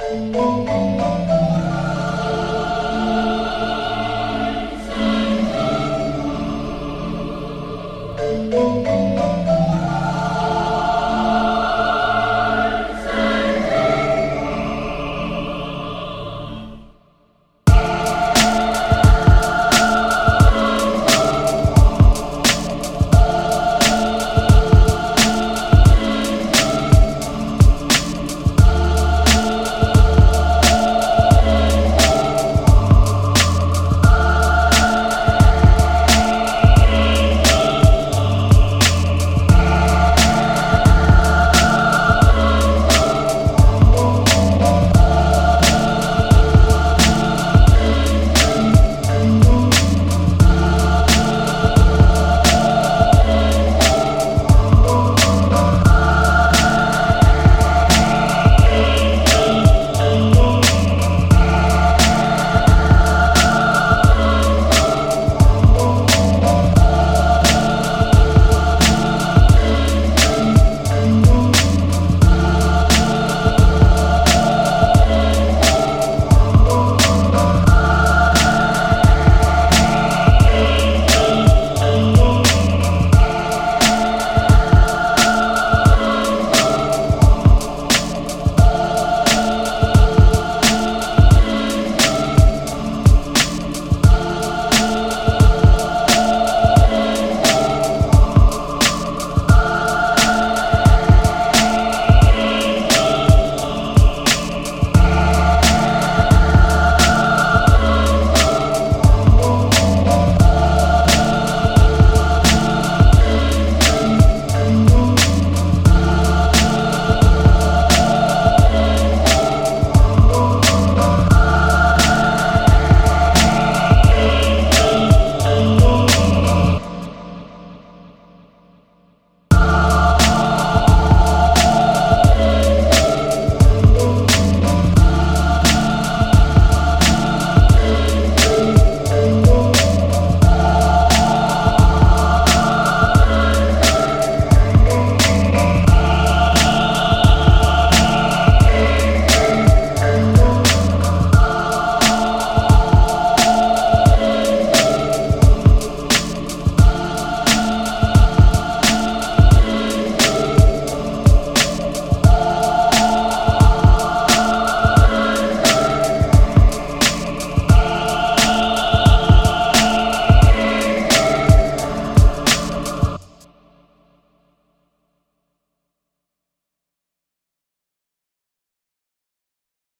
Sanctus, Sanctus, Sanctus